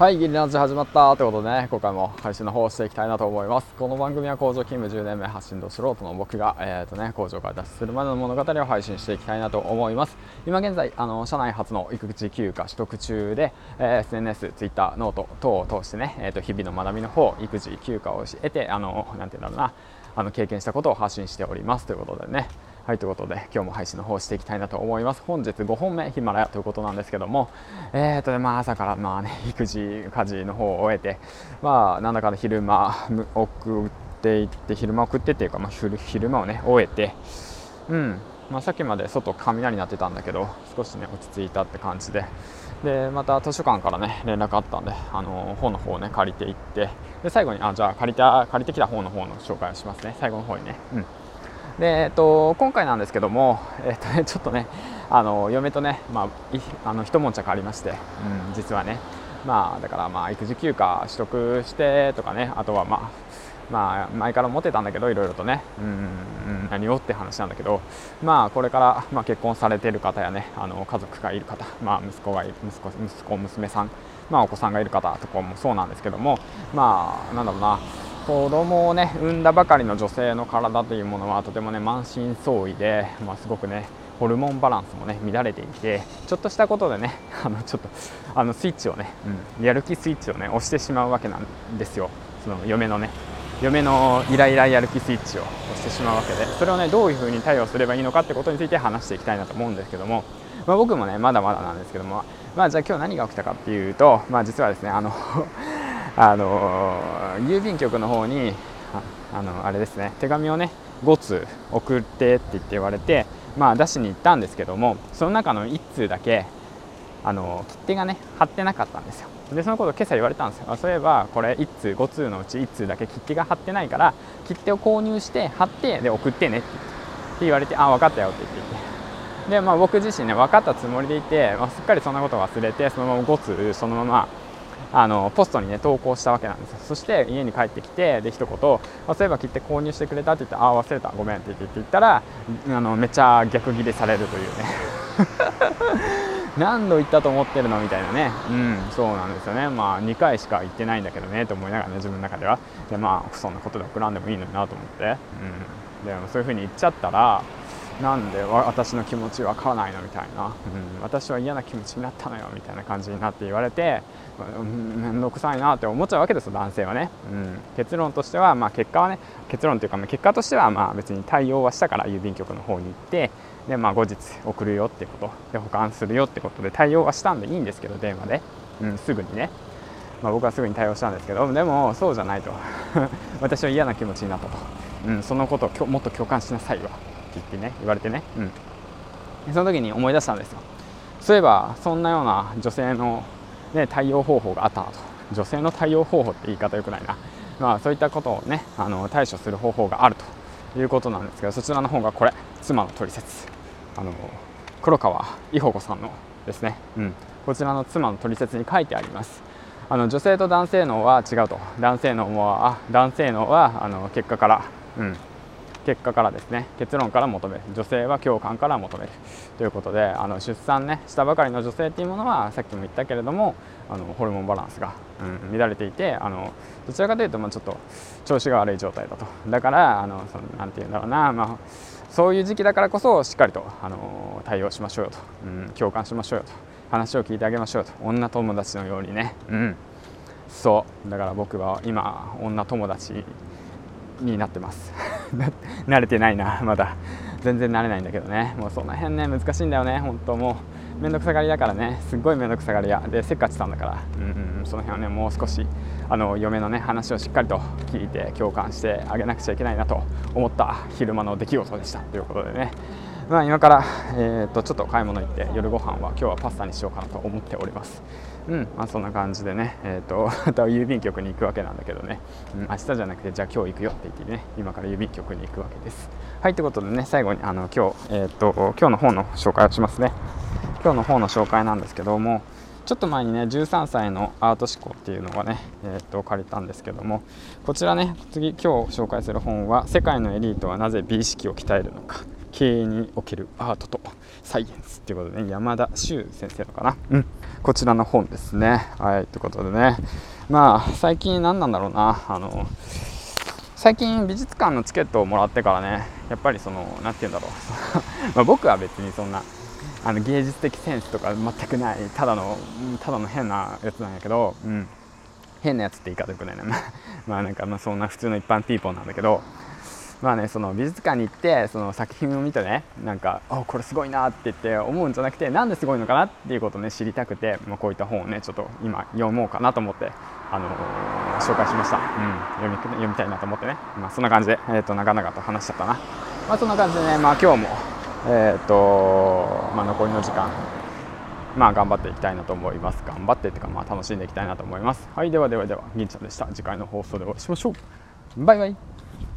はい、ギリランチ始まったということでね、今回も配信の方をしていきたいなと思います。この番組は工場勤務10年目発信と素人の僕が、えーとね、工場から脱出するまでの物語を配信していきたいなと思います。今現在、あの社内初の育児休暇取得中で、えー、SNS、Twitter、ノート等を通してね、えーと、日々の学びの方、育児休暇を得て、あの、なんていうんだろうな、あの経験したことを発信しておりますということでね、はいということで今日も配信の方していきたいなと思います。本日5本目ヒマラヤということなんですけどもえーとねまあ朝からまあね育児家事の方を終えてまあなんだかんだ昼間送っていって昼間送ってっていうかまあ昼間をね終えてうんまあ、さっきまで外雷鳴ってたんだけど少しね落ち着いたって感じででまた図書館からね連絡あったんであの本の方をね借りていってで最後にあじゃあ借りた借りてきた本の方の紹介をしますね。最後の方にねうん。で、えっと、今回なんですけども、えっとね、ちょっとねあの嫁とね、まあ、あの一悶着ありまして、うん、実はね。まあだからまあ育児休暇取得してとかねあとはまあまあ、前から持ってたんだけどいろいろとね。うん何をって話なんだけどまあこれから、まあ、結婚されてる方やねあの家族がいる方、まあ、息子が息子息子娘さん、まあ、お子さんがいる方とかもそうなんですけどもまあなんだろうな。子供をね産んだばかりの女性の体というものはとてもね満身創痍で、まあ、すごくねホルモンバランスもね乱れていてちょっとしたことでね あのちょっとあのスイッチをね、うん、やる気スイッチをね押してしまうわけなんですよ。その嫁のね嫁のイライラやる気スイッチを押してしまうわけで。それをねどういうふうに対応すればいいのかってことについて話していきたいなと思うんですけども、まあ、僕もねまだまだなんですけどもまあじゃあ今日何が起きたかっていうとまあ実はですねあのあの郵便局の方にああのあれですね手紙をね5通送ってって言って言われて、まあ、出しに行ったんですけどもその中の1通だけあの切手がね貼ってなかったんですよ。でそのこと今朝言われたんですよ。そういえばこれ1通5通のうち1通だけ切手が貼ってないから切手を購入して貼ってで送ってねって言われてあ分かったよって言っていて。で、まあ、僕自身ね分かったつもりでいて、まあ、すっかりそんなこと忘れてそのまま5通そのままあのポストにね投稿したわけなんですそして家に帰ってきてで一言そういえば切って購入してくれたって言ってああ忘れたごめんって言って言ったらあのめっちゃ逆ギレされるというね。何度言ったと思ってるのみたいなね。うんそうなんですよね。まあ2回しか言ってないんだけどねと思いながらね自分の中では。でまあそんなことで送らんでもいいのになと思って。うん。でもそういう風に言っちゃったらなんで私の気持ちわからないのみたいな、うん、私は嫌な気持ちになったのよみたいな感じになって言われて面倒くさいなって思っちゃうわけですよ男性はね、うん、結論としては、まあ、結果はね結論というかま結果としてはまあ別に対応はしたから郵便局の方に行ってで、まあ、後日送るよってこと。で保管するよってことで対応はしたんでいいんですけど電話で、うん、すぐにね、まあ、僕はすぐに対応したんですけどでもそうじゃないと。私は嫌な気持ちになったと、うん、そのことをもっと共感しなさいわ。って言ってね言われてね、うん、その時に思い出したんですよ。そういえばそんなような女性の、ね、対応方法があったなと。女性の対応方法って言い方よくないな、まあ、そういったことをねあの対処する方法があるということなんですけどそちらの方がこれ妻の取説。あの黒川伊保子さんのですね、うん、こちらの妻の取説に書いてあります。あの女性と男性脳は違うと。男性脳は男性脳はあの結果から、うん、結果からですね結論から求める。女性は共感から求める。ということであの出産ねしたばかりの女性っていうものはさっきも言ったけれどもあのホルモンバランスが、うん、乱れていてあのどちらかというと、まあ、ちょっと調子が悪い状態だと。だからあのそのなて言うんだろうな、まあ、そういう時期だからこそしっかりとあの対応しましょうよと、うん、共感しましょうよと。話を聞いてあげましょうと。女友達のようにね、うん、そう。だから僕は今女友達になってます。慣れてないなまだ。全然慣れないんだけどね。もうその辺ね難しいんだよね。本当もう面倒くさがりだからね。すっごい面倒くさがり屋でせっかちさんだから、うんうん、その辺はねもう少しあの嫁のね話をしっかりと聞いて共感してあげなくちゃいけないなと思った昼間の出来事でした。ということでね。まあ、今から、えー、とちょっと買い物行って夜ご飯は今日はパスタにしようかなと思っております。うんまあ、そんな感じでね、えーと、また郵便局に行くわけなんだけどね、うん、明日じゃなくてじゃあ今日行くよって言ってね今から郵便局に行くわけです。はいということでね最後にあの今日、えーと、今日の本の紹介をしますね。今日の本の紹介なんですけどもちょっと前にね13歳のアート思考っていうのがね、えー、と借りたんですけどもこちらね次今日紹介する本は「世界のエリートはなぜ美意識を鍛えるのか」経営におけるアートとサイエンスということでね山田修先生のかな、うん、こちらの本ですね。はい。ということでね。まあ最近何なんだろうな。あの最近美術館のチケットをもらってからねやっぱりその何て言うんだろう。ま僕は別にそんなあの芸術的センスとか全くないただのただの変なやつなんやけど、うん、変なやつって言い方よくないな。まあなんかまあそんな普通の一般ピーポーなんだけどまあねその美術館に行ってその作品を見てねなんかあこれすごいなって言って思うんじゃなくてなんですごいのかなっていうことをね知りたくて、まあ、こういった本をねちょっと今読もうかなと思ってあのー、紹介しました、うん、読み読みたいなと思ってね、まあ、そんな感じで、えーと、長々と話しちゃったな、まあ、そんな感じでね、まあ、今日も、えーとまあ、残りの時間まあ頑張っていきたいなと思います。頑張ってっていうかまあ楽しんでいきたいなと思います。はいではではでは銀ちゃんでした。次回の放送でお会いしましょう。バイバイ。